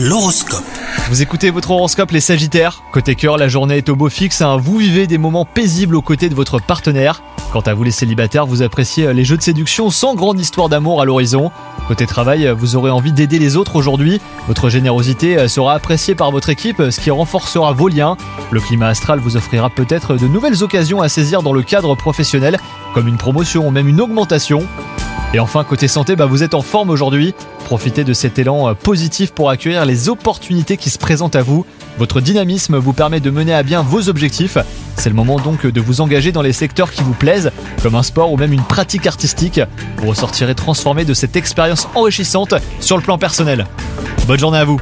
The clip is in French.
L'horoscope. Vous écoutez votre horoscope les Sagittaires. Côté cœur, la journée est au beau fixe. hein. Vous vivez des moments paisibles aux côtés de votre partenaire. Quant à vous les célibataires, vous appréciez les jeux de séduction sans grande histoire d'amour à l'horizon. Côté travail, vous aurez envie d'aider les autres aujourd'hui. Votre générosité sera appréciée par votre équipe, ce qui renforcera vos liens. Le climat astral vous offrira peut-être de nouvelles occasions à saisir dans le cadre professionnel, comme une promotion ou même une augmentation. Et enfin, côté santé, bah, vous êtes en forme aujourd'hui. Profitez de cet élan euh, positif pour accueillir les opportunités qui se présentent à vous. Votre dynamisme vous permet de mener à bien vos objectifs. C'est le moment donc de vous engager dans les secteurs qui vous plaisent, comme un sport ou même une pratique artistique. Vous ressortirez transformé de cette expérience enrichissante sur le plan personnel. Bonne journée à vous